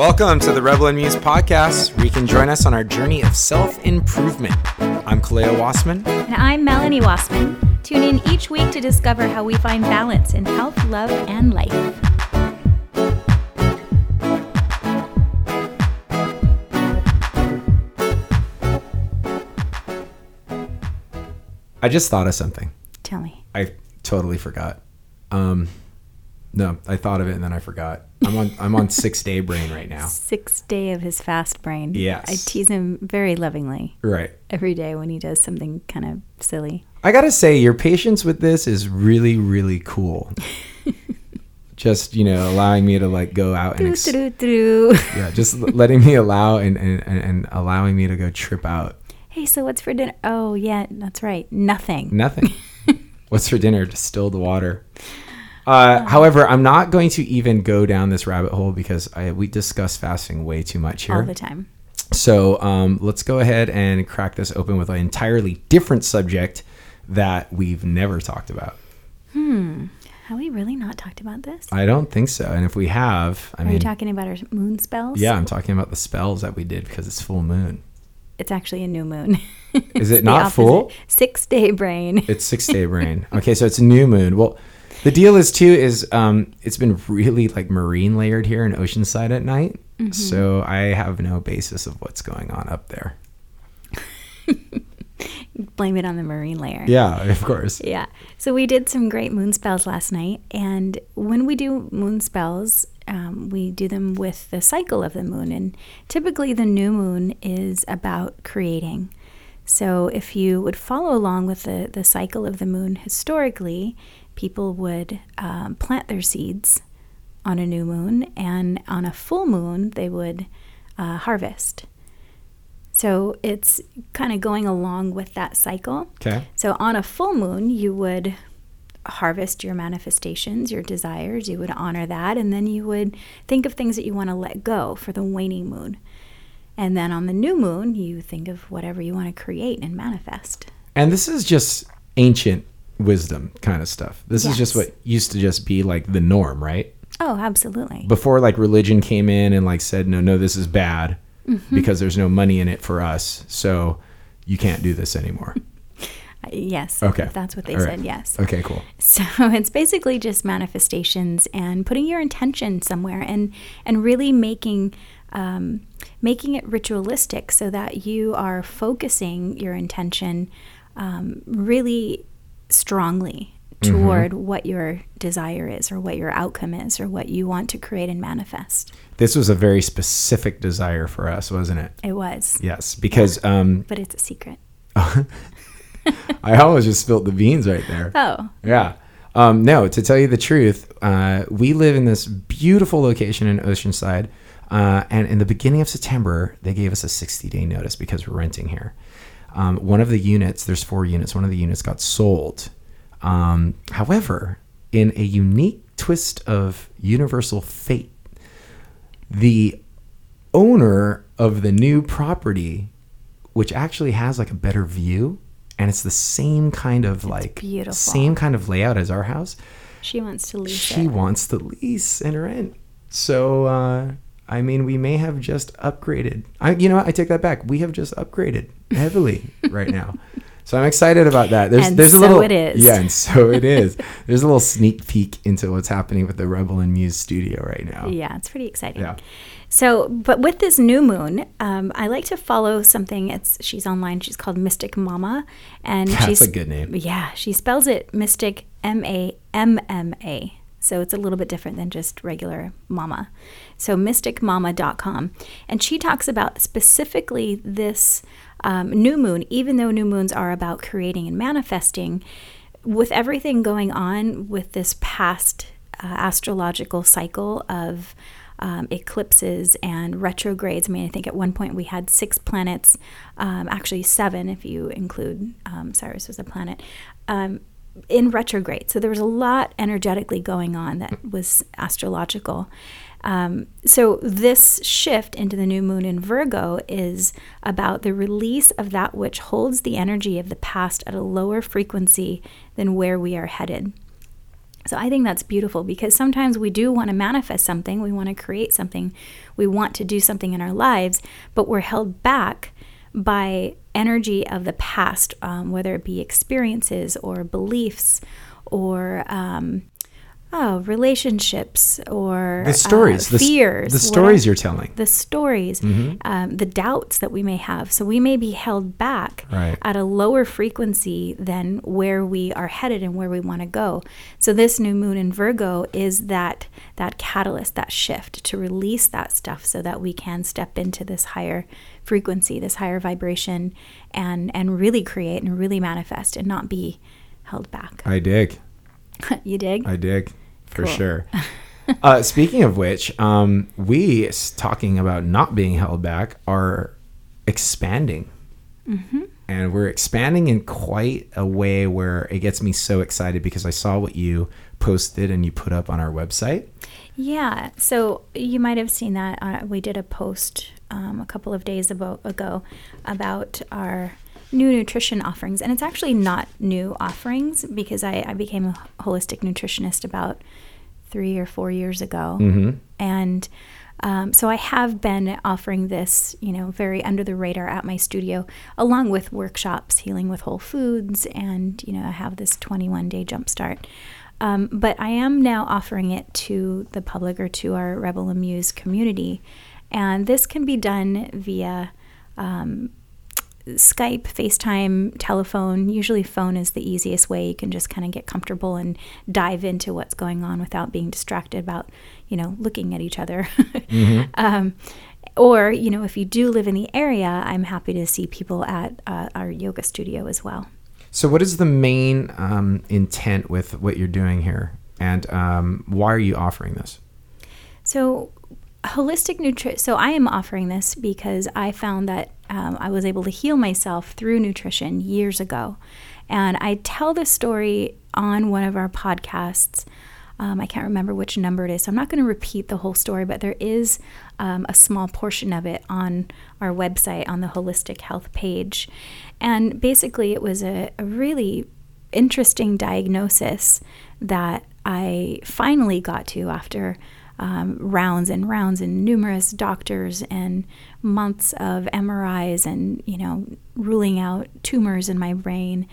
Welcome to the Rebel and Muse podcast, where you can join us on our journey of self improvement. I'm Kaleo Wassman. And I'm Melanie Wassman. Tune in each week to discover how we find balance in health, love, and life. I just thought of something. Tell me. I totally forgot. Um, no, I thought of it and then I forgot. I'm on I'm on six day brain right now. Sixth day of his fast brain. Yes. I tease him very lovingly Right. every day when he does something kind of silly. I gotta say, your patience with this is really, really cool. just you know, allowing me to like go out and ex- yeah, just letting me allow and, and and and allowing me to go trip out. Hey, so what's for dinner? Oh, yeah, that's right. Nothing. Nothing. What's for dinner? Distilled water. Uh, however, I'm not going to even go down this rabbit hole because I, we discuss fasting way too much here. All the time. So um, let's go ahead and crack this open with an entirely different subject that we've never talked about. Hmm. Have we really not talked about this? I don't think so. And if we have, I mean Are mean, you talking about our moon spells? yeah, I'm talking about the spells that we did because it's full moon. It's actually a new moon. Is it not full? Six day brain. It's six day brain. Okay, so it's a new moon. Well, the deal is too is um, it's been really like marine layered here in Oceanside at night. Mm-hmm. So I have no basis of what's going on up there. Blame it on the marine layer. Yeah, of course. Yeah. So we did some great moon spells last night. And when we do moon spells, um, we do them with the cycle of the moon. And typically, the new moon is about creating. So if you would follow along with the, the cycle of the moon historically, people would um, plant their seeds on a new moon. And on a full moon, they would uh, harvest. So it's kind of going along with that cycle. Okay. So on a full moon, you would harvest your manifestations, your desires, you would honor that, and then you would think of things that you want to let go for the waning moon. And then on the new moon, you think of whatever you want to create and manifest. And this is just ancient wisdom kind of stuff. This is just what used to just be like the norm, right? Oh, absolutely. Before like religion came in and like said, no, no, this is bad Mm-hmm. because there's no money in it for us. So you can't do this anymore. Uh, yes. Okay. If that's what they All right. said, yes. Okay, cool. So it's basically just manifestations and putting your intention somewhere and and really making um, making it ritualistic so that you are focusing your intention um, really strongly toward what your desire is or what your outcome is or what you want to create and manifest. This was a very specific desire for us, wasn't it? It was, Yes, because um, but it's a secret. I almost just spilled the beans right there. Oh, Yeah. Um, no, to tell you the truth, uh, we live in this beautiful location in Oceanside. Uh, and in the beginning of September, they gave us a 60 day notice because we're renting here. Um, one of the units, there's four units, one of the units got sold. Um, however, in a unique twist of universal fate, the owner of the new property, which actually has like a better view, and it's the same kind of like beautiful. same kind of layout as our house. she wants to lease. She it. wants to lease and rent. So uh, I mean, we may have just upgraded. I, you know, what? I take that back. We have just upgraded heavily right now. So I'm excited about that. There's And there's a little it is. yeah, and so it is. There's a little sneak peek into what's happening with the Rebel and Muse studio right now. Yeah, it's pretty exciting. Yeah. So, but with this new moon, um, I like to follow something. It's she's online. She's called Mystic Mamma, and That's she's a good name. Yeah, she spells it Mystic M A M M A. So it's a little bit different than just regular mama. So mysticmamma.com. And she talks about specifically this um, new moon, even though new moons are about creating and manifesting, with everything going on with this past uh, astrological cycle of um, eclipses and retrogrades. I mean, I think at one point we had six planets, um, actually seven if you include um, Cyrus as a planet, um, in retrograde. So there was a lot energetically going on that was astrological. Um, so this shift into the new moon in Virgo is about the release of that which holds the energy of the past at a lower frequency than where we are headed. So I think that's beautiful because sometimes we do want to manifest something, we want to create something, we want to do something in our lives, but we're held back by energy of the past, um, whether it be experiences or beliefs or um, oh relationships or The stories, uh, the, fears, the stories whatever- you're telling. the stories, um, the doubts that we may have. So we may be held back Right. at a lower frequency than where we are headed and where we want to go. So this new moon in Virgo is that that catalyst, that shift to release that stuff so that we can step into this higher frequency, this higher vibration and and really create and really manifest and not be held back. I dig. you dig? I dig for Cool. sure. uh, speaking of which, um, we talking about not being held back are expanding, Mm-hmm. and we're expanding in quite a way where it gets me so excited because I saw what you posted and you put up on our website. Yeah. So you might have seen that uh, we did a post um, a couple of days ago, ago about our new nutrition offerings. And it's actually not new offerings because I, I became a holistic nutritionist about three or four years ago. Mm-hmm. And um, so I have been offering this, you know, very under the radar at my studio, along with workshops, healing with whole foods, and you know, I have this 21 day jumpstart. Um, but I am now offering it to the public or to our Rebel and Muse community, and this can be done via um, Skype, FaceTime, telephone. Usually, phone is the easiest way. You can just kind of get comfortable and dive into what's going on without being distracted about, you know, looking at each other. um, or, you know, if you do live in the area, I'm happy to see people at uh, our yoga studio as well. So, what is the main um, intent with what you're doing here, and um, why are you offering this? So, holistic nutrition. So, I am offering this because I found that um, I was able to heal myself through nutrition years ago. And I tell this story on one of our podcasts. Um, I can't remember which number it is, so I'm not going to repeat the whole story, but there is um, a small portion of it on our website on the holistic health page. And basically, it was a, a really interesting diagnosis that I finally got to after um, rounds and rounds and numerous doctors and months of MRIs and you know ruling out tumors in my brain.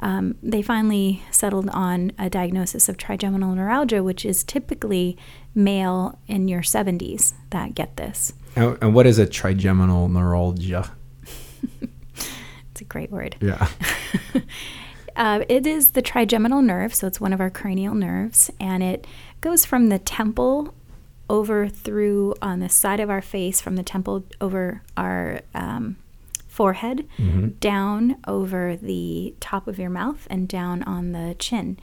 Um, they finally settled on a diagnosis of trigeminal neuralgia, which is typically male in your 70s that get this. And, and what is a trigeminal neuralgia? It's a great word. Yeah. Uh, it is the trigeminal nerve, so it's one of our cranial nerves, and it goes from the temple over through on the side of our face, from the temple over our um, forehead, down over the top of your mouth, and down on the chin.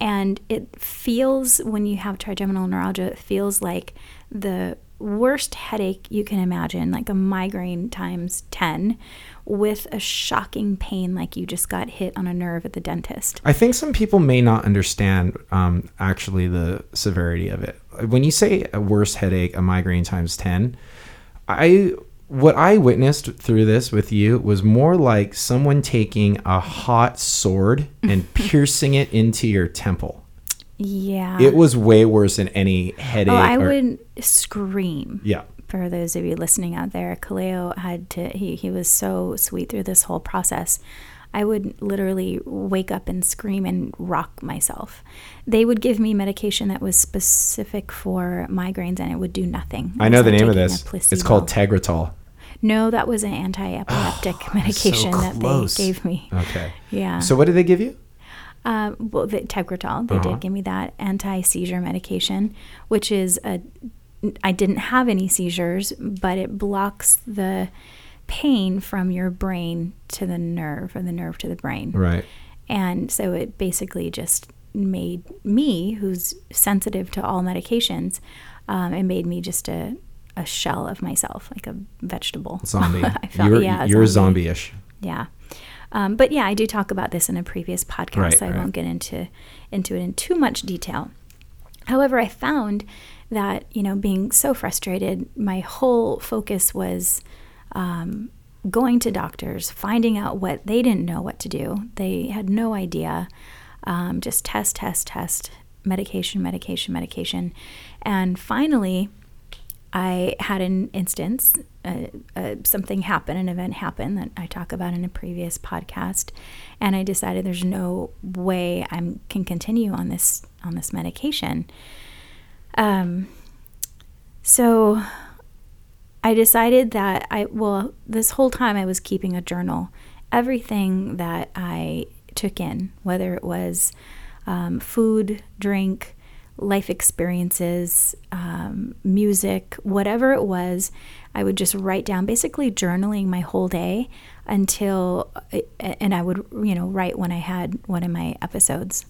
And it feels, when you have trigeminal neuralgia, it feels like the worst headache you can imagine, like a migraine times 10, with a shocking pain like you just got hit on a nerve at the dentist. I think some people may not understand um, actually the severity of it. When you say a worse headache, a migraine times 10, I what I witnessed through this with you was more like someone taking a hot sword and piercing it into your temple. Yeah. It was way worse than any headache. oh, I or- would scream. Yeah. For those of you listening out there, Kaleo had to, he, he was so sweet through this whole process. I would literally wake up and scream and rock myself. They would give me medication that was specific for migraines and it would do nothing. I know the name of this. It's called Tegretol. No, that was an anti-epileptic medication that they gave me. Okay. Yeah. So what did they give you? Uh, well, the Tegretol, they Uh-huh. did give me that anti-seizure medication, which is a. I didn't have any seizures, but it blocks the pain from your brain to the nerve, or the nerve to the brain. Right. And so it basically just made me, who's sensitive to all medications, um, it made me just a, a shell of myself, like a vegetable. Zombie. I felt, you're yeah, you're zombie. zombie-ish. Yeah. Um, but yeah, I do talk about this in a previous podcast, Right, so I right. won't get into into it in too much detail. However, I found that you know, being so frustrated, my whole focus was um, going to doctors, finding out what they didn't know what to do. They had no idea. Um, just test, test, test. medication, medication, medication. And finally, I had an instance, uh, uh, something happened, an event happened that I talk about in a previous podcast, and I decided there's no way I can continue on this on this medication. Um, so I decided that I well, this whole time I was keeping a journal, everything that I took in, whether it was um, food, drink, life experiences, um, music, whatever it was, I would just write down, basically journaling my whole day until, and I would, you know, write when I had one of my episodes.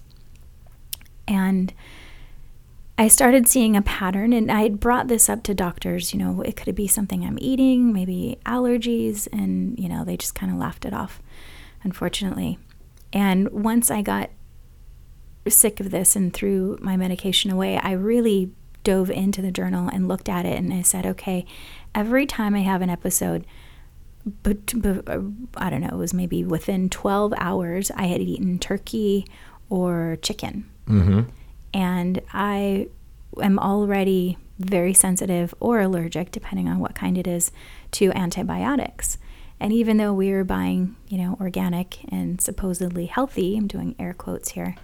And I started seeing a pattern, and I had brought this up to doctors. You know, it could be something I'm eating, maybe allergies, and, you know, they just kind of laughed it off, unfortunately. And once I got sick of this and threw my medication away, I really dove into the journal and looked at it and I said, okay, every time I have an episode, but, but uh, I don't know, it was maybe within 12 hours, I had eaten turkey or chicken. Mm-hmm. And I am already very sensitive or allergic, depending on what kind it is, to antibiotics. And even though we were buying, you know, organic and supposedly healthy, I'm doing air quotes here,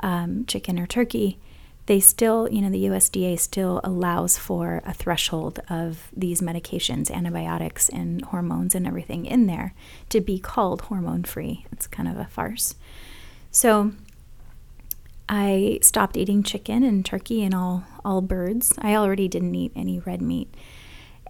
um, chicken or turkey, they still, you know, the USDA still allows for a threshold of these medications, antibiotics, and hormones and everything in there to be called hormone free. It's kind of a farce. So I stopped eating chicken and turkey and all, all birds. I already didn't eat any red meat.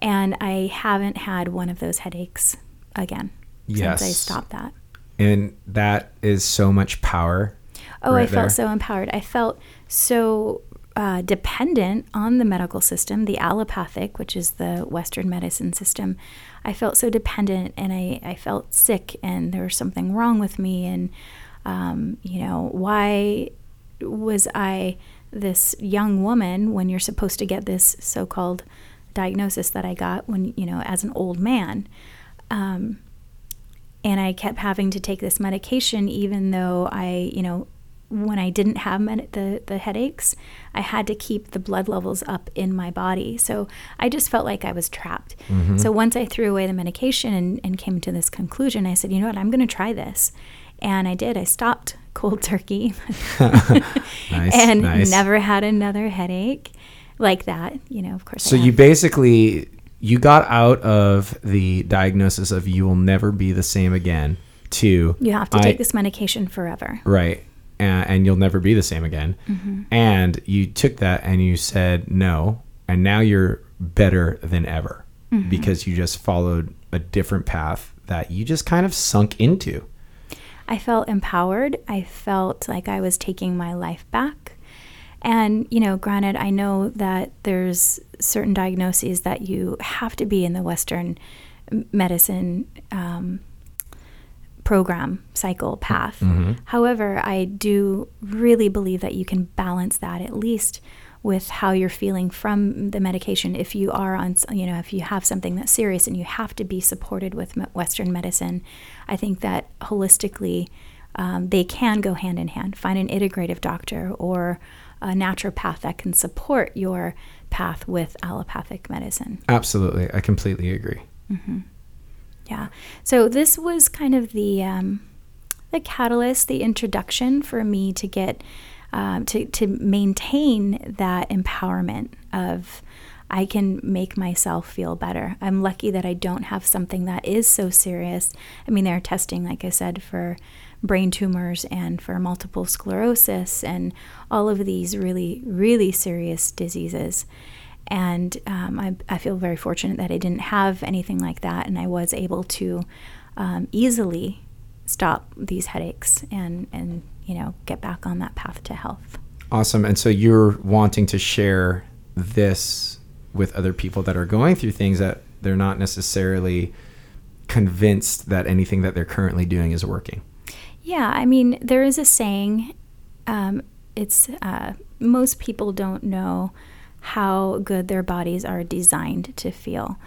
And I haven't had one of those headaches again yes. since I stopped that. And that is so much power Oh, right I felt there. so empowered. I felt so uh, dependent on the medical system, the allopathic, which is the Western medicine system. I felt so dependent and I, I felt sick and there was something wrong with me. And, um, you know, why was I this young woman when you're supposed to get this so called diagnosis that I got when, you know, as an old man? Um, and I kept having to take this medication, even though I, you know, when I didn't have med- the the headaches, I had to keep the blood levels up in my body. So I just felt like I was trapped. Mm-hmm. So once I threw away the medication and, and came to this conclusion, I said, you know what, I'm going to try this. And I did. I stopped cold turkey nice, and nice. never had another headache like that. You know, of course. So you basically you got out of the diagnosis of you will never be the same again to you have to take this medication forever. Right and, and you'll never be the same again. Mm-hmm. And you took that and you said no, and now you're better than ever mm-hmm. because you just followed a different path that you just kind of sunk into. I felt empowered. I felt like I was taking my life back. And, you know, granted, I know that there's certain diagnoses that you have to be in the Western medicine um, program cycle path. Mm-hmm. However, I do really believe that you can balance that at least with how you're feeling from the medication. If you are on you know if you have something that's serious and you have to be supported with western medicine i think that holistically um, they can go hand in hand. Find an integrative doctor or a naturopath that can support your path with allopathic medicine. Absolutely. I completely agree. Mm-hmm. Yeah. So this was kind of the um, the catalyst, the introduction for me to get um, to to maintain that empowerment of I can make myself feel better. I'm lucky that I don't have something that is so serious. I mean, they're testing, like I said, for brain tumors and for multiple sclerosis and all of these really, really serious diseases. And um, I, I, feel very fortunate that I didn't have anything like that, and I was able to um, easily stop these headaches and and you know get back on that path to health. Awesome. And so you're wanting to share this with other people that are going through things that they're not necessarily convinced that anything that they're currently doing is working. Yeah, I mean, there is a saying. Um, it's uh, most people don't know how good their bodies are designed to feel.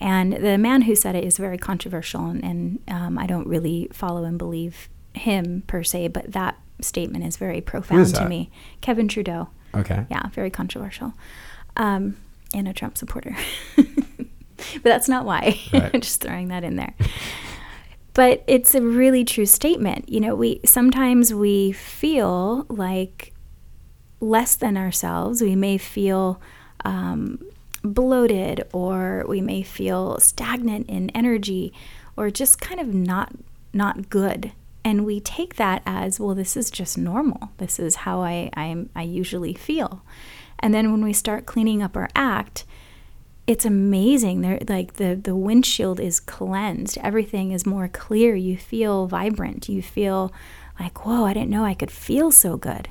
And the man who said it is very controversial, and, and um, I don't really follow and believe him per se, but that statement is very profound is to me. Kevin Trudeau. Okay. Yeah, very controversial. Um, and a Trump supporter. but that's not why. Right. I'm just throwing that in there. But it's a really true statement. You know, we sometimes we feel like less than ourselves. We may feel um, bloated, or we may feel stagnant in energy, or just kind of not not good. And we take that as well. This is just normal. This is how I I'm, I usually feel. And then when we start cleaning up our act, it's amazing. There, like the the windshield is cleansed. Everything is more clear. You feel vibrant. You feel like, whoa! I didn't know I could feel so good.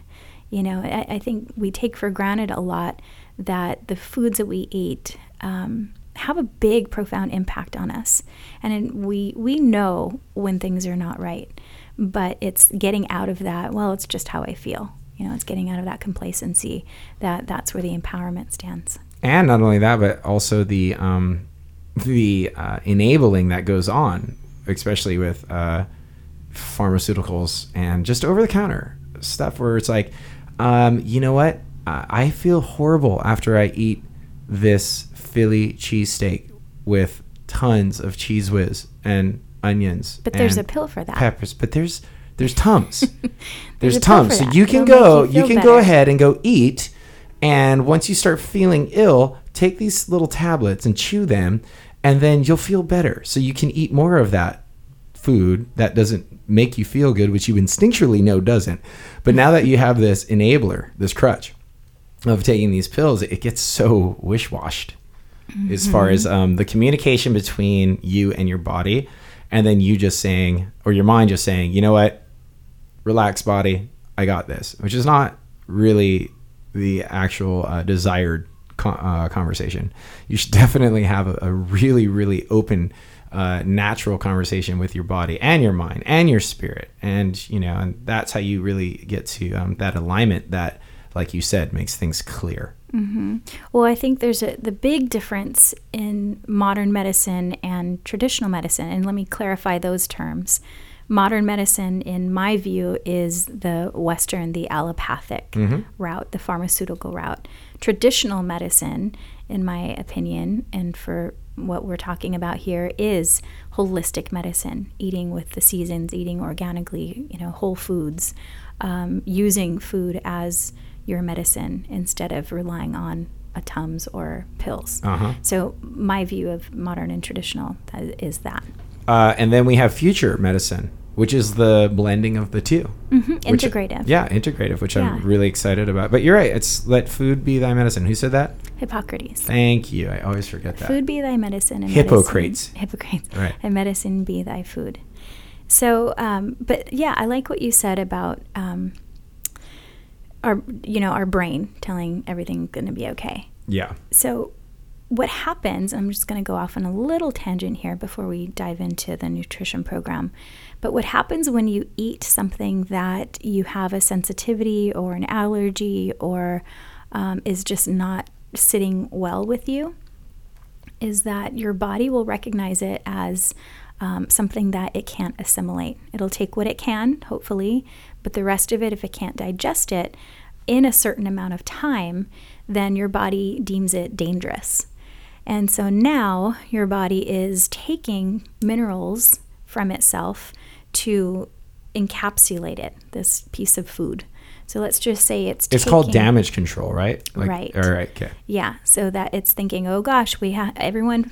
You know, I, I think we take for granted a lot that the foods that we eat um, have a big, profound impact on us, and we we know when things are not right, but it's getting out of that. Well, it's just how I feel. You know, it's getting out of that complacency. That that's where the empowerment stands. and not only that, but also the um, the uh, enabling that goes on, especially with uh, pharmaceuticals and just over the counter stuff, where it's like, um, you know what, I feel horrible after I eat this Philly cheesesteak with tons of Cheez Whiz and onions. But there's a pill for that. peppers, but there's there's tums. there's pill tums. So you can It'll go you you can go ahead and go eat and once you start feeling ill, take these little tablets and chew them and then you'll feel better. So you can eat more of that food that doesn't make you feel good, which you instinctually know doesn't. But now that you have this enabler, this crutch of taking these pills, it gets so wish washed as far as um, the communication between you and your body, and then you just saying, or your mind just saying, you know what, relax, body, I got this, which is not really the actual uh, desired co- uh, conversation. You should definitely have a, a really, really open, uh, natural conversation with your body and your mind and your spirit, and you know, and that's how you really get to um, that alignment that, like you said, makes things clear. Well, I think there's a the big difference in modern medicine and traditional medicine, and let me clarify those terms. Modern medicine, in my view, is the Western, the allopathic route, the pharmaceutical route. Traditional medicine, in my opinion, and for what we're talking about here, is holistic medicine, eating with the seasons, eating organically, you know, whole foods, um, using food as your medicine instead of relying on a Tums or pills. Uh-huh. So my view of modern and traditional is that. Uh, and then we have future medicine, which is the blending of the 2 Which- Integrative. yeah, integrative, which Yeah. I'm really excited about. But you're right. It's let food be thy medicine. Who said that? Hippocrates. Thank you. I always forget that. Food be thy medicine and Hippocrates. medicine, Hippocrates. Right. And medicine be thy food. So, um, but yeah, I like what you said about um, our, you know, our brain telling everything going to be okay. Yeah. So, what happens, I'm just going to go off on a little tangent here before we dive into the nutrition program. But what happens when you eat something that you have a sensitivity or an allergy or um, is just not sitting well with you is that your body will recognize it as um, something that it can't assimilate. It'll take what it can, hopefully, but the rest of it, if it can't digest it in a certain amount of time, then your body deems it dangerous. And so now your body is taking minerals from itself to encapsulate it, this piece of food. So let's just say it's It's called damage control, right? Right. All right. Okay. yeah, so that it's thinking, oh gosh, we have everyone,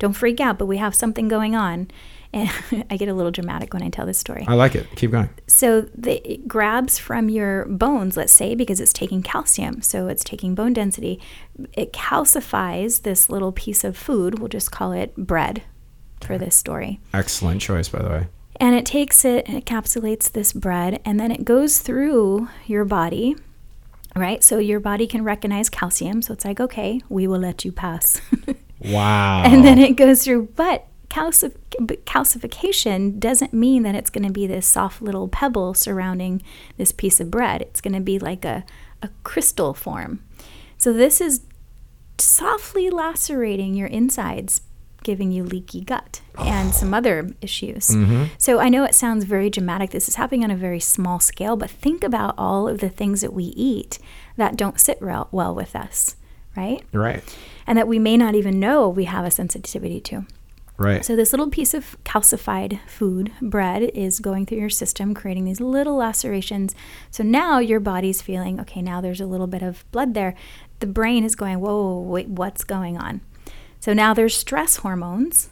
don't freak out, but we have something going on. And I get a little dramatic when I tell this story. I like it. Keep going. So the, it grabs from your bones, let's say, because it's taking calcium, so it's taking bone density. It calcifies this little piece of food. We'll just call it bread for this story. Excellent choice, by the way. And it takes it, it encapsulates this bread, and then it goes through your body, right? So your body can recognize calcium. So it's like, okay, we will let you pass. Wow. and then it goes through, but calcif- calcification doesn't mean that it's going to be this soft little pebble surrounding this piece of bread. It's going to be like a, a crystal form. So this is softly lacerating your insides giving you leaky gut and some other issues. Mm-hmm. So I know it sounds very dramatic. This is happening on a very small scale, but think about all of the things that we eat that don't sit well, well with us, right? Right. And that we may not even know we have a sensitivity to. Right. So this little piece of calcified food, bread, is going through your system, creating these little lacerations. So now your body's feeling, okay, now there's a little bit of blood there. The brain is going, whoa, wait, what's going on? So now there's stress hormones,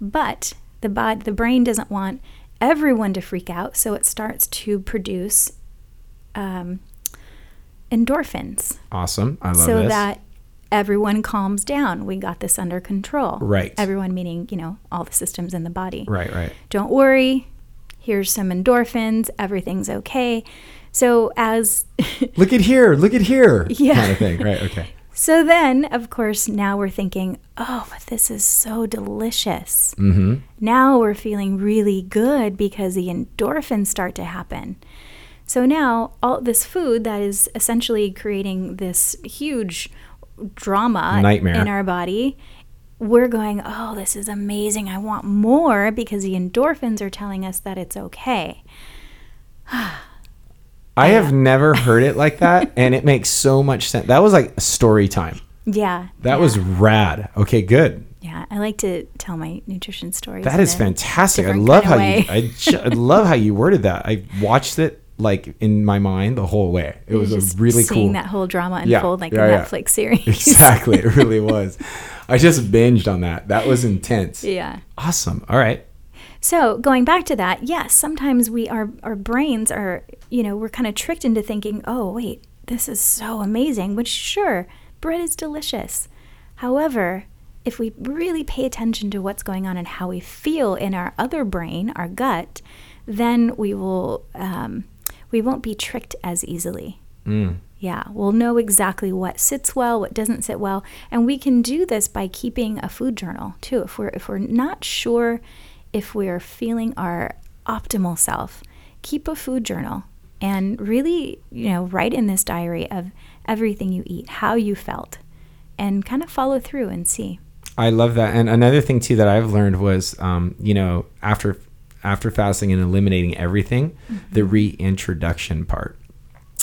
but the body, the brain doesn't want everyone to freak out, so it starts to produce um, endorphins, awesome. I love so this. that everyone calms down. We got this under control. Right. Everyone meaning, you know, all the systems in the body. right. Right. Don't worry. Here's some endorphins. Everything's okay. So as Look at here. Look at here. Yeah. Kind of thing. Right. Okay. so then, of course, now we're thinking, "Oh, but this is so delicious." Mm-hmm. Now we're feeling really good because the endorphins start to happen. So now all this food that is essentially creating this huge drama Nightmare. in our body, we're going, "Oh, this is amazing. I want more" because the endorphins are telling us that it's okay. I have never heard it like that, and it makes so much sense. That was like a story time. Yeah. That yeah, was rad. Okay, good. Yeah, I like to tell my nutrition stories. That is fantastic. I love how you. I, ju- I love how you worded that. I watched it like in my mind the whole way. It was Just a really seeing cool. that whole drama Yeah, unfold like yeah, a yeah. Netflix series. exactly, it really was. I just binged on that. That was intense. yeah. Awesome. All right. So going back to that, yes, sometimes we our our brains are, you know, we're kind of tricked into thinking, "Oh, wait, this is so amazing." Which sure, bread is delicious. However, if we really pay attention to what's going on and how we feel in our other brain, our gut, then we will um, we won't be tricked as easily. Mm. Yeah, we'll know exactly what sits well, what doesn't sit well, and we can do this by keeping a food journal too. If we're if we're not sure if we're feeling our optimal self, keep a food journal and really, you know, write in this diary of everything you eat, how you felt, and kind of follow through and see. I love that. And another thing too that I've learned was, um, you know, after after fasting and eliminating everything, the reintroduction part.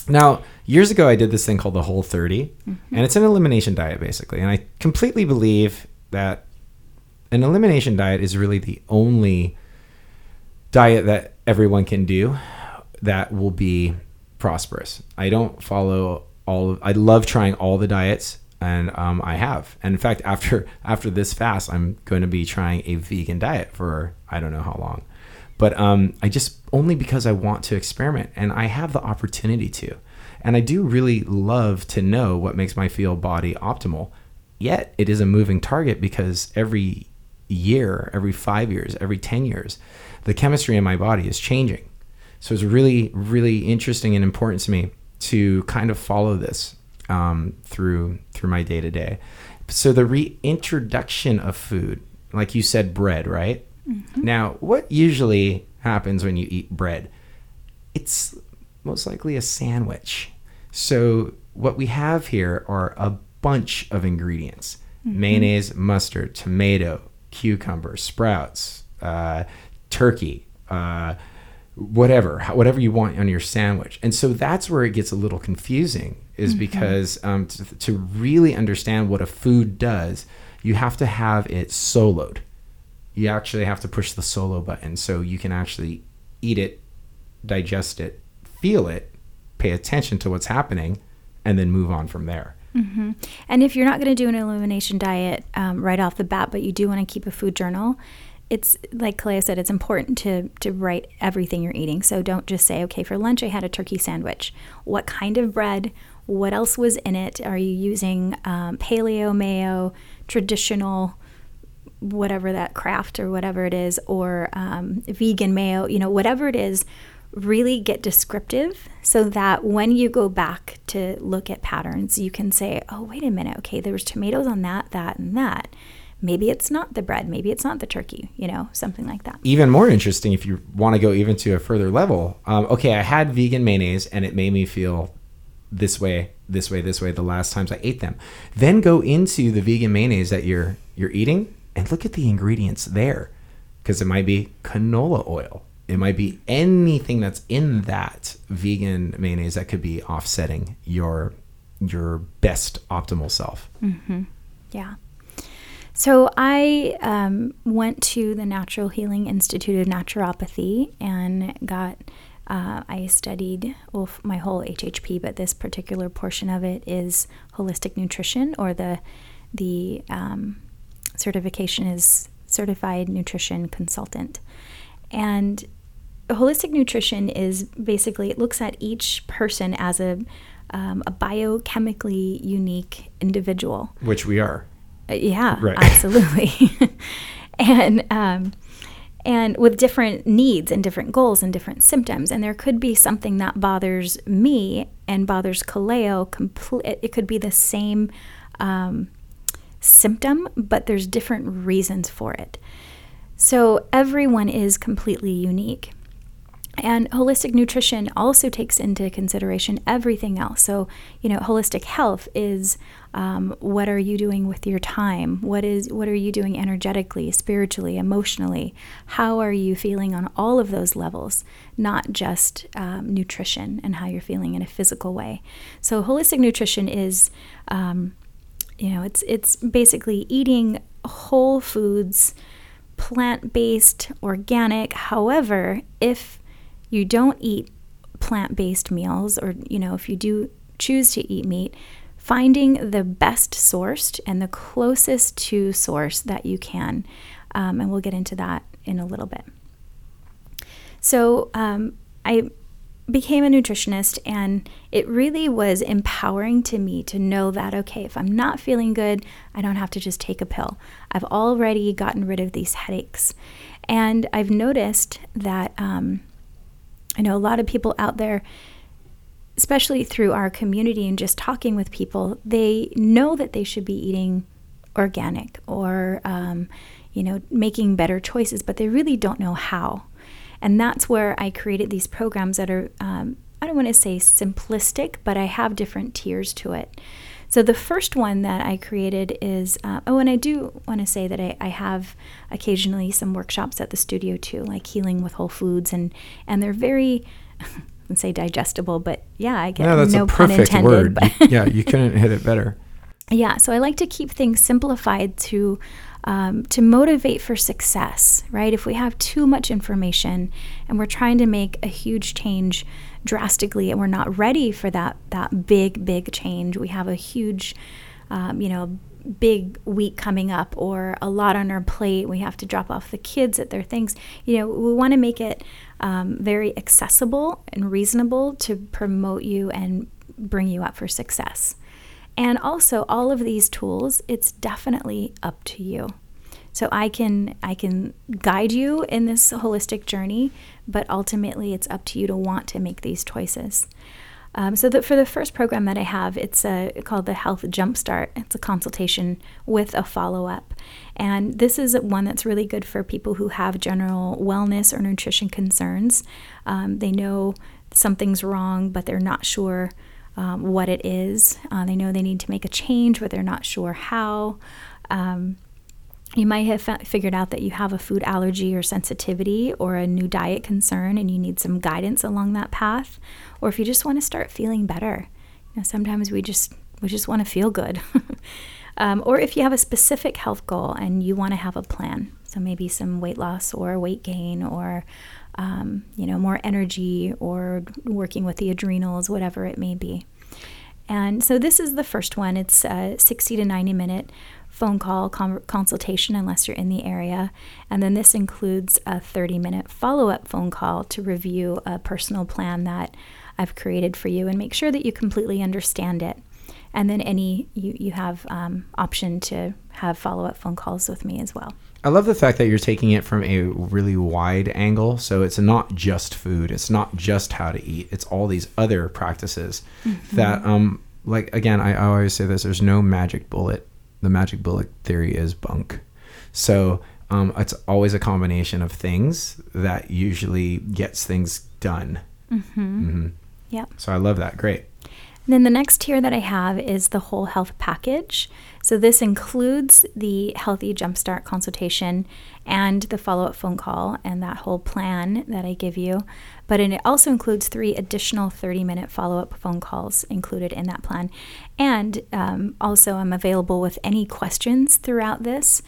Now, years ago, I did this thing called the Whole 30, and it's an elimination diet basically. And I completely believe that an elimination diet is really the only diet that everyone can do that will be prosperous. I don't follow all. Of, I love trying all the diets, and um, I have. And in fact, after after this fast, I'm going to be trying a vegan diet for I don't know how long. But um, I just only because I want to experiment, and I have the opportunity to. And I do really love to know what makes my feel body optimal. Yet it is a moving target because every year, every five years, every 10 years, the chemistry in my body is changing. So it's really, really interesting and important to me to kind of follow this um, through through my day to day. So the reintroduction of food, like you said, bread, right? Now, what usually happens when you eat bread? It's most likely a sandwich. So what we have here are a bunch of ingredients: mayonnaise, mustard, tomato, cucumber, sprouts, uh, turkey, uh, whatever, whatever you want on your sandwich. And so that's where it gets a little confusing, is because um, to, to really understand what a food does, you have to have it soloed. You actually have to push the solo button so you can actually eat it, digest it, feel it, pay attention to what's happening, and then move on from there. And if you're not going to do an elimination diet um, right off the bat, but you do want to keep a food journal, it's like Kaleo said, it's important to to write everything you're eating. So don't just say, okay, for lunch I had a turkey sandwich. What kind of bread? What else was in it? Are you using um, paleo mayo, traditional? Whatever that craft or whatever it is, or um, vegan mayo, you know, whatever it is, really get descriptive so that when you go back to look at patterns, you can say, oh, wait a minute, okay, there was tomatoes on that, that, and that. Maybe it's not the bread, maybe it's not the turkey, you know, something like that. even more interesting if you want to go even to a further level. Um, okay, I had vegan mayonnaise and it made me feel this way, this way, this way the last times I ate them. Then go into the vegan mayonnaise that you're you're eating and look at the ingredients there because it might be canola oil. It might be anything that's in that vegan mayonnaise that could be offsetting your your best optimal self. Yeah. So I um, went to the Natural Healing Institute of Naturopathy and got. Uh, I studied well, my whole HHP, but this particular portion of it is holistic nutrition, or the the um, certification is certified nutrition consultant. And holistic nutrition is basically it looks at each person as a um, a biochemically unique individual. Which we are. Uh, yeah, Right. absolutely. and um, and with different needs and different goals and different symptoms, and there could be something that bothers me and bothers Kaleo. Complete. It could be the same um, symptom, but there's different reasons for it. So everyone is completely unique. And holistic nutrition also takes into consideration everything else. So, you know, holistic health is um, what are you doing with your time? What is what are you doing energetically, spiritually, emotionally? How are you feeling on all of those levels, not just um, nutrition and how you're feeling in a physical way. So, holistic nutrition is, um, you know, it's it's basically eating whole foods, plant-based, organic. However, if you don't eat plant-based meals or you know if you do choose to eat meat finding the best sourced and the closest to source that you can um, and we'll get into that in a little bit so um, i became a nutritionist and it really was empowering to me to know that okay if i'm not feeling good i don't have to just take a pill i've already gotten rid of these headaches and i've noticed that um, I know a lot of people out there, especially through our community and just talking with people, they know that they should be eating organic or, um, you know, making better choices, but they really don't know how. And that's where I created these programs that are, um, I don't want to say simplistic, but I have different tiers to it. So the first one that I created is, uh, oh, and I do want to say that I, I have occasionally some workshops at the studio too, like healing with whole foods, and and they're very, let's say digestible, but yeah, I get Yeah, that's no a pun perfect intended. word. But yeah, you couldn't hit it better. yeah, so I like to keep things simplified to um, to motivate for success, right? If we have too much information and we're trying to make a huge change drastically and we're not ready for that that big big change, we have a huge, um, you know, big week coming up or a lot on our plate. We have to drop off the kids at their things. You know, we want to make it um, very accessible and reasonable to promote you and bring you up for success. And also all of these tools, it's definitely up to you. So I can I can guide you in this holistic journey, but ultimately it's up to you to want to make these choices. Um, so that for the first program that I have, it's uh, called the Health Jumpstart. It's a consultation with a follow up, and this is one that's really good for people who have general wellness or nutrition concerns. Um, they know something's wrong, but they're not sure um, what it is. Uh, they know they need to make a change, but they're not sure how. Um, you might have fa- figured out that you have a food allergy or sensitivity or a new diet concern and you need some guidance along that path or if you just want to start feeling better you know sometimes we just we just want to feel good um, or if you have a specific health goal and you want to have a plan so maybe some weight loss or weight gain or um, you know more energy or working with the adrenals whatever it may be and so this is the first one it's a 60 to 90 minute phone call con- consultation unless you're in the area. And then this includes a 30 minute follow up phone call to review a personal plan that I've created for you and make sure that you completely understand it. And then any you, you have um, option to have follow up phone calls with me as well. I love the fact that you're taking it from a really wide angle. So it's not just food, it's not just how to eat, it's all these other practices that, um, like, again, I, I always say this there's no magic bullet. The magic bullet theory is bunk. So um, it's always a combination of things that usually gets things done. Mm-hmm. hmm Yep. So I love that. Great. Then the next tier that I have is the whole health package. So this includes the Healthy Jumpstart consultation and the follow up phone call and that whole plan that I give you. But it also includes three additional 30 minute follow up phone calls included in that plan. And um, also, I'm available with any questions throughout this.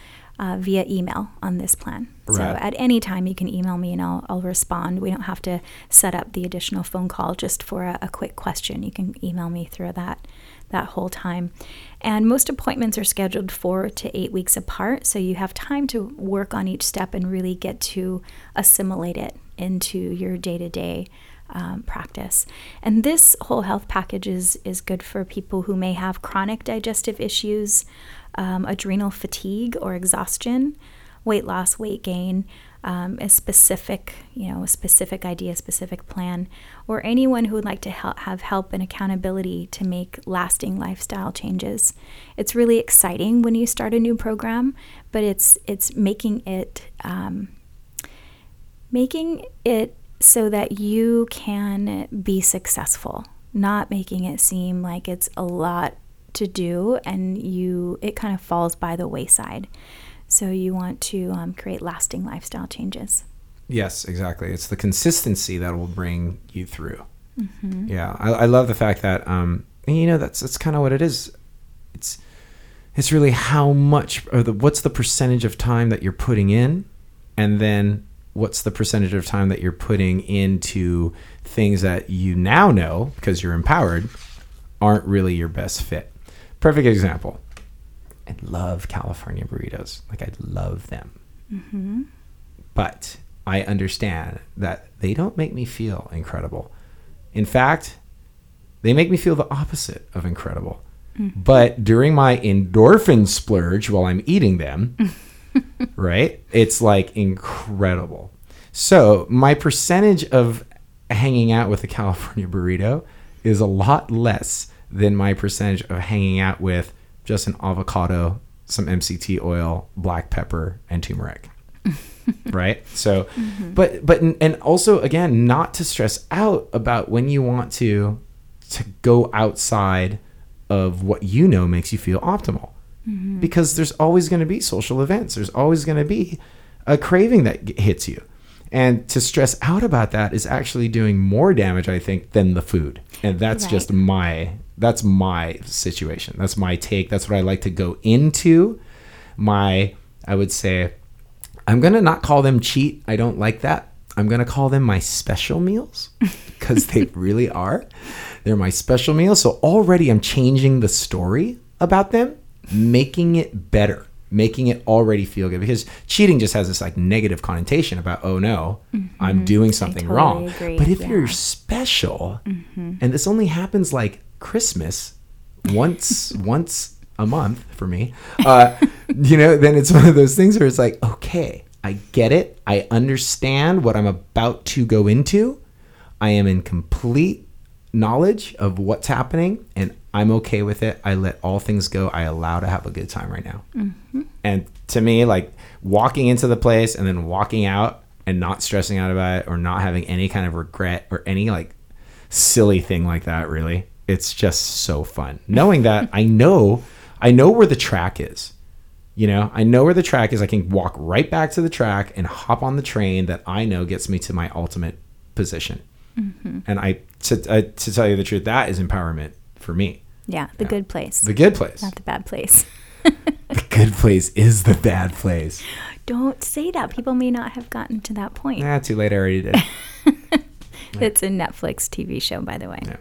Uh, via email on this plan. Right. So at any time you can email me and I'll, I'll respond. We don't have to set up the additional phone call just for a, a quick question. You can email me through that that whole time. And most appointments are scheduled four to eight weeks apart, so you have time to work on each step and really get to assimilate it into your day to day practice. And this whole health package is, is good for people who may have chronic digestive issues, um, adrenal fatigue or exhaustion, weight loss, weight gain, um, a specific, you know, a specific idea, specific plan, or anyone who would like to help, have help and accountability to make lasting lifestyle changes. It's really exciting when you start a new program, but it's it's making it um, making it so that you can be successful, not making it seem like it's a lot to do and you it kind of falls by the wayside. So you want to um, create lasting lifestyle changes. Yes, exactly. It's the consistency that will bring you through. Mm-hmm. Yeah, I, I, love the fact that um, you know that's that's kind of what it is. It's it's really how much or the what's the percentage of time that you're putting in, and then what's the percentage of time that you're putting into things that you now know because you're empowered aren't really your best fit. Perfect example. I love California burritos. Like I love them. Mm-hmm. But I understand that they don't make me feel incredible. In fact, they make me feel the opposite of incredible. Mm-hmm. But during my endorphin splurge while I'm eating them, right? It's like incredible. So, my percentage of hanging out with a California burrito is a lot less than my percentage of hanging out with just an avocado, some MCT oil, black pepper, and turmeric. right? So, mm-hmm. but but and also again, not to stress out about when you want to to go outside of what you know makes you feel optimal. Mm-hmm. Because there's always going to be social events. There's always going to be a craving that hits you. And to stress out about that is actually doing more damage, I think, than the food. And that's right. just my that's my situation. That's my take. That's what I like to go into. My I would say I'm going to not call them cheat. I don't like that. I'm going to call them my special meals because they really are. They're my special meals. So already I'm changing the story about them, making it better, making it already feel good because cheating just has this like negative connotation about, oh no, mm-hmm. I'm doing something totally wrong. Agree. But if yeah. you're special, mm-hmm. and this only happens like Christmas once, once a month for me, uh, you know, then it's one of those things where it's like, okay, I get it. I understand what I'm about to go into. I am in complete knowledge of what's happening and I'm okay with it. I let all things go. I allow to have a good time right now. Mm-hmm. And to me, like walking into the place and then walking out and not stressing out about it or not having any kind of regret or any like silly thing like that, really, it's just so fun. Knowing that I know I know where the track is. You know, I know where the track is. I can walk right back to the track and hop on the train that I know gets me to my ultimate position. Mm-hmm. And I, to, uh, to tell you the truth, that is empowerment for me. Yeah, the good place. The good place. Not the bad place. the good place is the bad place. Don't say that. People may not have gotten to that point. Yeah, too late. I already did. it's a Netflix TV show, by the way. Yeah.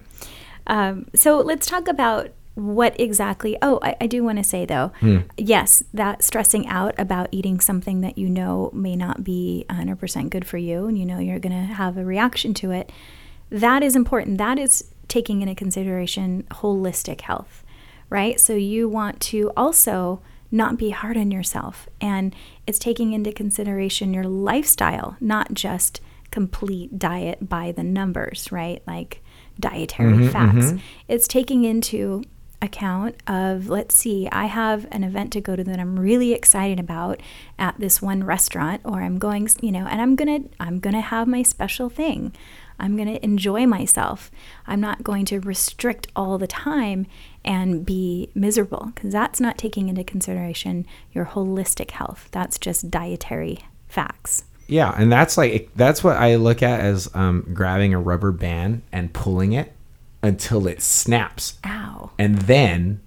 Um, so let's talk about what exactly oh i, I do want to say though hmm. yes that stressing out about eating something that you know may not be 100% good for you and you know you're going to have a reaction to it that is important. That is taking into consideration holistic health right? So you want to also not be hard on yourself and it's taking into consideration your lifestyle not just complete diet by the numbers right? Like dietary mm-hmm, fats. Mm-hmm. It's taking into account of let's see i have an event to go to that i'm really excited about at this one restaurant or i'm going you know and i'm gonna i'm gonna have my special thing I'm going to enjoy myself. I'm not going to restrict all the time and be miserable because that's not taking into consideration your holistic health. That's just dietary facts. Yeah, and that's like that's what I look at as um, grabbing a rubber band and pulling it until it snaps, Ow. and then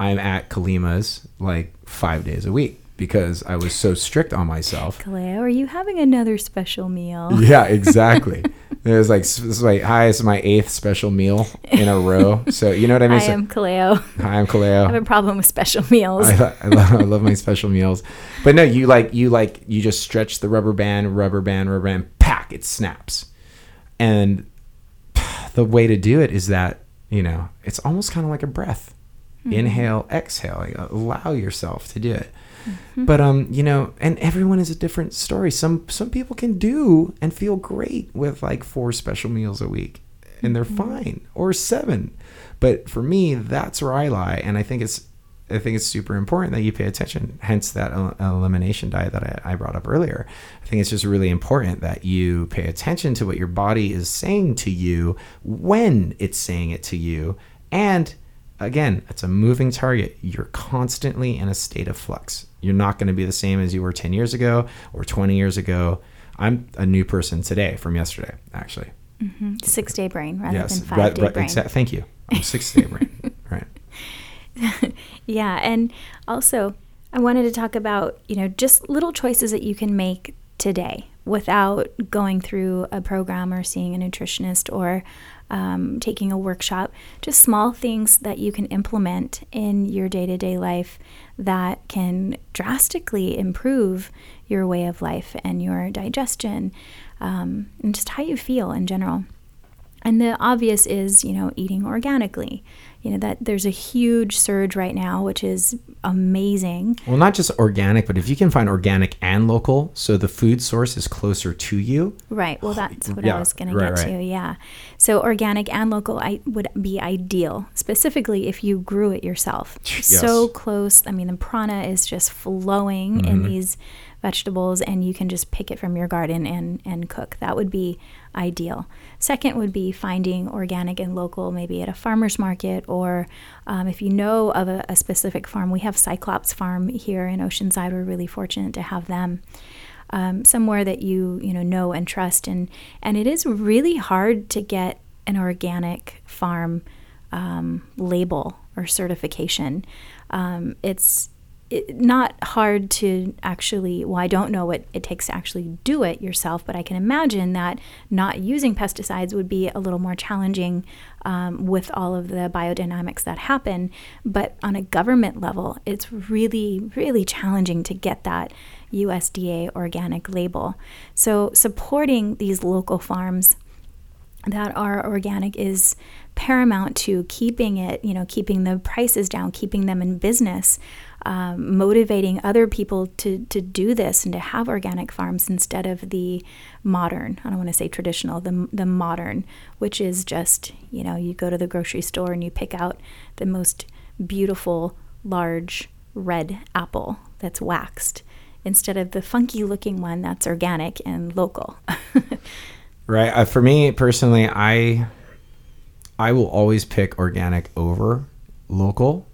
I'm at Kalima's like five days a week because I was so strict on myself. Kaleo, are you having another special meal? Yeah, exactly. it was like this is like hi, this is my eighth special meal in a row. So you know what I mean. I So- am Kaleo. hi, I'm Kaleo. I have a problem with special meals. I, I, love, I love my special meals, but no, you like you like you just stretch the rubber band, rubber band, rubber band, pack it snaps, and the way to do it is that you know it's almost kind of like a breath, mm-hmm. inhale, exhale, like, allow yourself to do it. But um, you know, and everyone is a different story. Some some people can do and feel great with like four special meals a week, and they're fine, or seven. But for me, that's where I lie, and I think it's I think it's super important that you pay attention. Hence that el- elimination diet that I, I brought up earlier. I think it's just really important that you pay attention to what your body is saying to you when it's saying it to you, and again, it's a moving target. You're constantly in a state of flux. You're not going to be the same as you were 10 years ago or 20 years ago. I'm a new person today from yesterday, actually. Six day brain rather yes. than five right- day right- brain. exa- thank you. I'm six day brain. Right. Yeah, and also I wanted to talk about, you know, just little choices that you can make today without going through a program or seeing a nutritionist or um, taking a workshop. Just small things that you can implement in your day to day life that can drastically improve your way of life and your digestion um, and just how you feel in general. And the obvious is, you know, eating organically. You know, that there's a huge surge right now, which is amazing. Well, not just organic, but if you can find organic and local, so the food source is closer to you. Right. Well, that's what Yeah, I was going to right, get right. to. Yeah. So organic and local I would be ideal, specifically if you grew it yourself. So close. I mean, the prana is just flowing Mm-hmm. in these vegetables and you can just pick it from your garden and and cook. That would be ideal. Second would be finding organic and local, maybe at a farmer's market, or um, if you know of a, a specific farm. We have Cyclops Farm here in Oceanside. We're really fortunate to have them um, somewhere that you you know know and trust and and it is really hard to get an organic farm um, label or certification um, it's it, not hard to actually well i don't know what it takes to actually do it yourself but i can imagine that not using pesticides would be a little more challenging um, with all of the biodynamics that happen. But on a government level it's really really challenging to get that usda organic label. So supporting these local farms that are organic is paramount to keeping it, you know, keeping the prices down, keeping them in business, um, motivating other people to, to do this and to have organic farms instead of the modern, I don't want to say traditional, the, the modern, which is just, you know, you go to the grocery store and you pick out the most beautiful, large red apple that's waxed instead of the funky looking one that's organic and local. Right. Uh, for me personally, I I will always pick organic over local,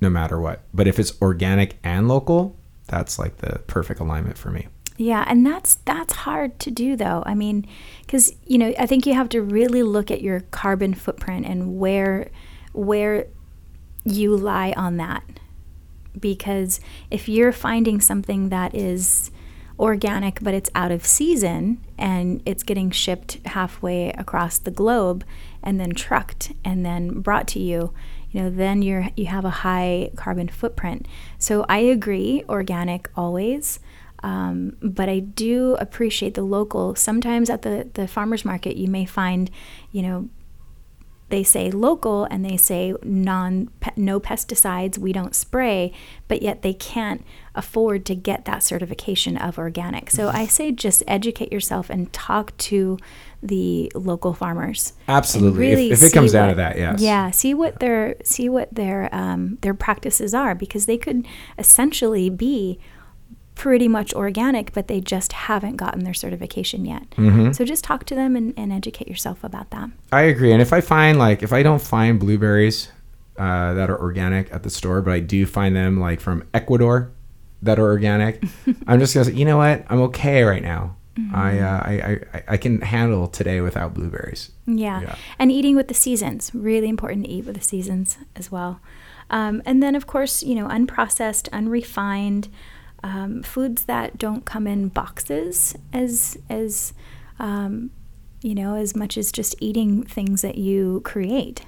no matter what. But if it's organic and local, that's like the perfect alignment for me. Yeah, and that's that's hard to do though. I mean, cuz you know, I think you have to really look at your carbon footprint and where where you lie on that. Because if you're finding something that is organic but it's out of season and it's getting shipped halfway across the globe and then trucked and then brought to you you know then you're you have a high carbon footprint. So i agree organic always um, but i do appreciate the local. Sometimes at the the farmers market you may find you know they say local and they say non no pesticides we don't spray but yet they can't afford to get that certification of organic. So i say just educate yourself and talk to the local farmers Absolutely. If- really if it comes see down to that, yes. yeah see what their see what their um, their practices are because they could essentially be pretty much organic, but they just haven't gotten their certification yet. Mm-hmm. So just talk to them and, and educate yourself about that. I agree. And if I find like if I don't find blueberries uh, that are organic at the store, but I do find them like from Ecuador that are organic, I'm just gonna say, you know what? I'm okay right now. I, uh, I, I I can handle today without blueberries. Yeah. Yeah. And eating with the seasons. Really important to eat with the seasons as well. Um, and then, of course, you know, unprocessed, unrefined um, foods that don't come in boxes as, as um, you know, as much as just eating things that you create.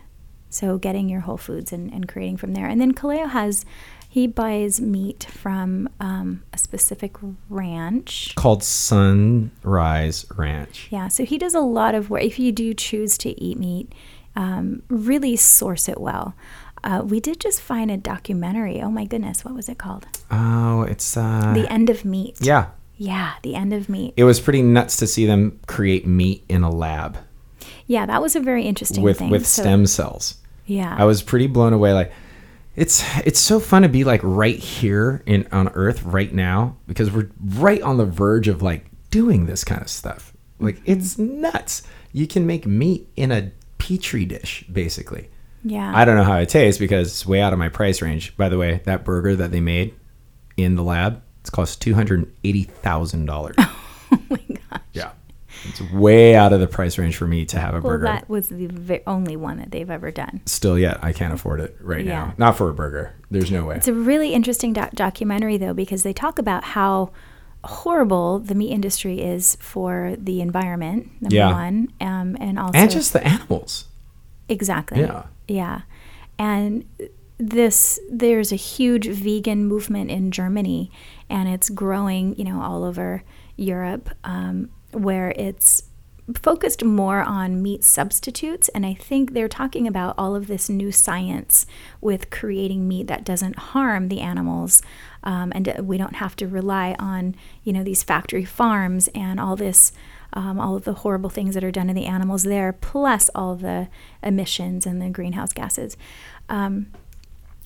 So getting your whole foods and, and creating from there. And then Kaleo has, he buys meat from um, a specific ranch. Called Sunrise Ranch. Yeah, so he does a lot of work. If you do choose to eat meat, um, really source it well. Uh, we did just find a documentary. Oh my goodness, what was it called? Oh, it's uh, The End of Meat. yeah. Yeah, The End of Meat. It was pretty nuts to see them create meat in a lab Yeah, that was a very interesting with thing. with So- stem cells. Yeah. I was pretty blown away. Like, it's it's so fun to be like right here in on Earth right now because we're right on the verge of like doing this kind of stuff. Like, Mm-hmm. it's nuts. You can make meat in a petri dish, basically. yeah. I don't know how it tastes because it's way out of my price range. By the way, that burger that they made in the lab, it's cost two hundred and eighty thousand dollars. oh my gosh. yeah, it's way out of the price range for me to have a Well, burger. that was the only one that they've ever done. Still yet, I can't afford it right Yeah. now. Not for a burger. There's no way. It's a really interesting doc- documentary, though, because they talk about how horrible the meat industry is for the environment, number Yeah. one, um, and also and just the animals. Exactly. Yeah. Yeah. And this there's a huge vegan movement in Germany and it's growing, you know, all over Europe um, where it's focused more on meat substitutes and I think they're talking about all of this new science with creating meat that doesn't harm the animals um, and we don't have to rely on you know these factory farms and all this um, all of the horrible things that are done to the animals there, plus all the emissions and the greenhouse gases. Um,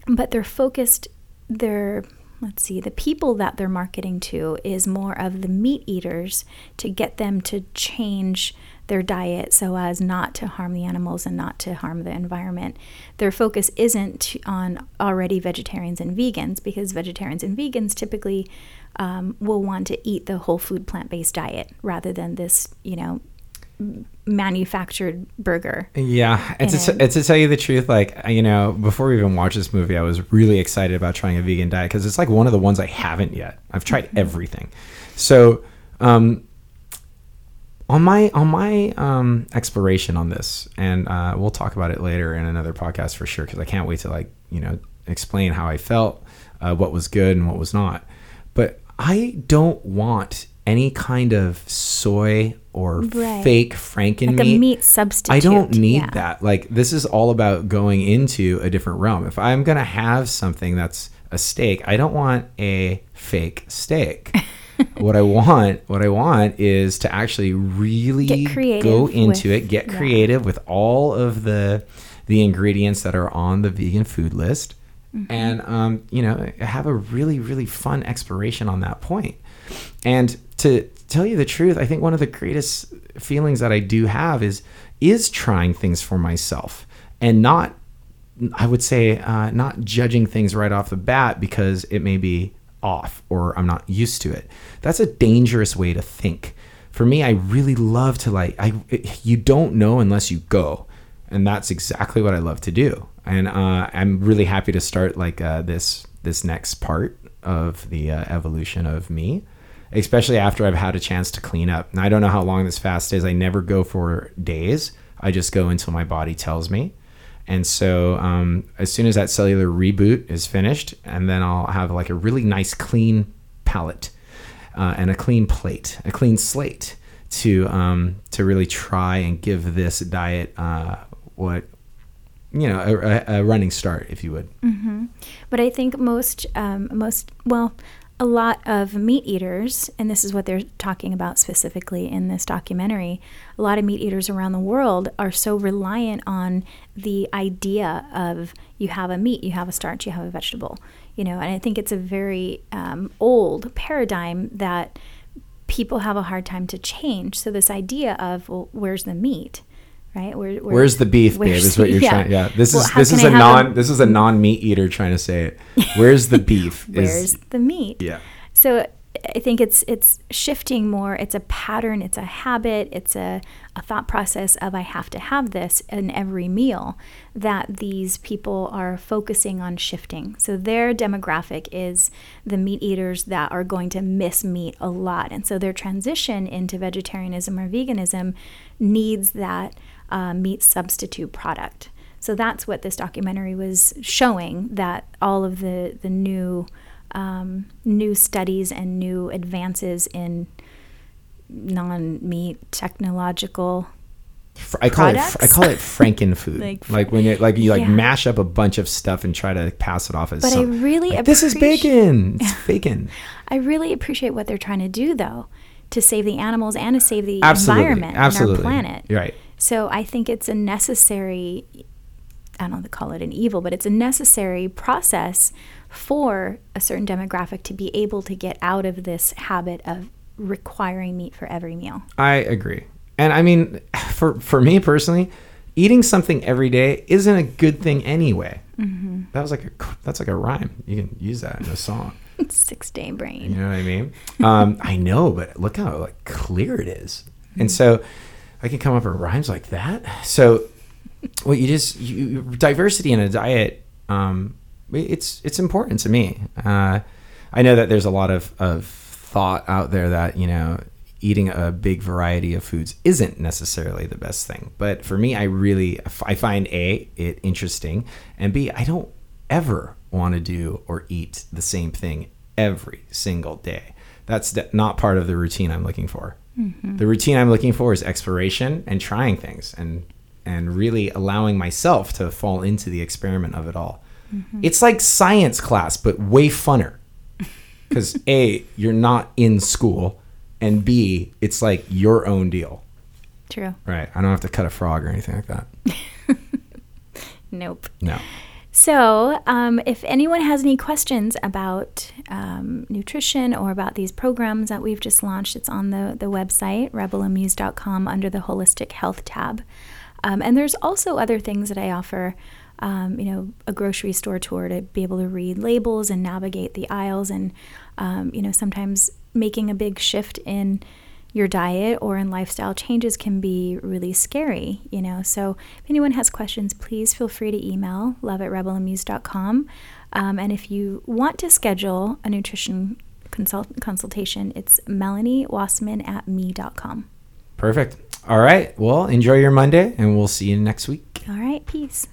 but they're focused, they're, let's see, the people that they're marketing to is more of the meat eaters to get them to change their diet so as not to harm the animals and not to harm the environment. Their focus isn't on already vegetarians and vegans because vegetarians and vegans typically um, will want to eat the whole food plant based diet rather than this, you know, manufactured burger. Yeah, and to, it. and to tell you the truth, like you know, before we even watched this movie, I was really excited about trying a vegan diet because it's like one of the ones I haven't yet. I've tried Mm-hmm. everything, so um, on my on my um, exploration on this, and uh, we'll talk about it later in another podcast for sure because I can't wait to like you know explain how I felt, uh, what was good and what was not. But I don't want any kind of soy or Right. fake franken Like a meat. meat substitute. I don't need yeah. that. Like this is all about going into a different realm. If I'm gonna have something that's a steak, I don't want a fake steak. what I want, what I want is to actually really go into with- it, get yeah. creative with all of the the ingredients that are on the vegan food list, Mm-hmm. and um, you know have a really really fun exploration on that point. And to tell you the truth, I think one of the greatest feelings that I do have is is trying things for myself and not I would say uh, not judging things right off the bat because it may be off or I'm not used to it. That's a dangerous way to think. For me, I really love to like I you don't know unless you go, and that's exactly what I love to do. And uh, I'm really happy to start like uh, this this next part of the uh, evolution of me, especially after I've had a chance to clean up. And I don't know how long this fast is. I never go for days. I just go until my body tells me. And so, um, as soon as that cellular reboot is finished, and then I'll have like a really nice clean palate uh, and a clean plate, a clean slate to um, to really try and give this diet uh, what you know a, a- running start, if you would. But I think most, um, most, well, a lot of meat eaters, and this is what they're talking about specifically in this documentary, a lot of meat eaters around the world are so reliant on the idea of you have a meat, you have a starch, you have a vegetable. You know, and I think it's a very um, old paradigm that people have a hard time to change. So this idea of well, where's the meat? Right? Where, where, Where's the beef, babe? Is what you're yeah. trying. Yeah, this Well, is this is I a non this is a non meat eater trying to say it. Where's the beef? Where's is the meat? yeah. So I think it's it's shifting more. It's a pattern. It's a habit. It's a, a thought process of I have to have this in every meal that these people are focusing on shifting. So their demographic is the meat eaters that are going to miss meat a lot, and so their transition into vegetarianism or veganism needs that uh, meat substitute product. So that's what this documentary was showing that all of the the new um, new studies and new advances in non-meat technological I call it fr- I call it Franken food. Like like, when you like you like Yeah. mash up a bunch of stuff and try to pass it off as. But I really like, this is bacon. It's bacon. I really appreciate what they're trying to do though to save the animals and to save the Absolutely, environment absolutely. and our planet. Right. So I think it's a necessary I don't know call it an evil, but it's a necessary process for a certain demographic to be able to get out of this habit of requiring meat for every meal. I agree. And I mean, for for me personally, eating something every day isn't a good thing anyway. Mm-hmm. That was like a that's like a rhyme. You can use that in a song. Six day brain. You know what I mean? Um, I know, but look how like clear it is. And so I can come up with rhymes like that. So well, you just you, diversity in a diet. Um, it's it's important to me. Uh, I know that there's a lot of of thought out there that you know eating a big variety of foods isn't necessarily the best thing. But for me, I really I find a it interesting, and b I don't ever want to do or eat the same thing every single day. That's not part of the routine I'm looking for. Mm-hmm. The routine I'm looking for is exploration and trying things and and really allowing myself to fall into the experiment of it all. Mm-hmm. It's like science class, but way funner. Because A, you're not in school, and B, it's like your own deal. True. Right. I don't have to cut a frog or anything like that. Nope. No. So, um, if anyone has any questions about um, nutrition or about these programs that we've just launched, it's on the, the website, rebelamuse.com, under the Holistic Health tab. Um, and there's also other things that I offer, um, you know, a grocery store tour to be able to read labels and navigate the aisles. And, um, you know, sometimes making a big shift in your diet or in lifestyle changes can be really scary, you know. So if anyone has questions, please feel free to email love at rebelamuse.com. Um, and if you want to schedule a nutrition consult- consultation, it's Melanie Wassman at me.com. Perfect. All right. Well, enjoy your Monday, and we'll see you next week. All right, peace.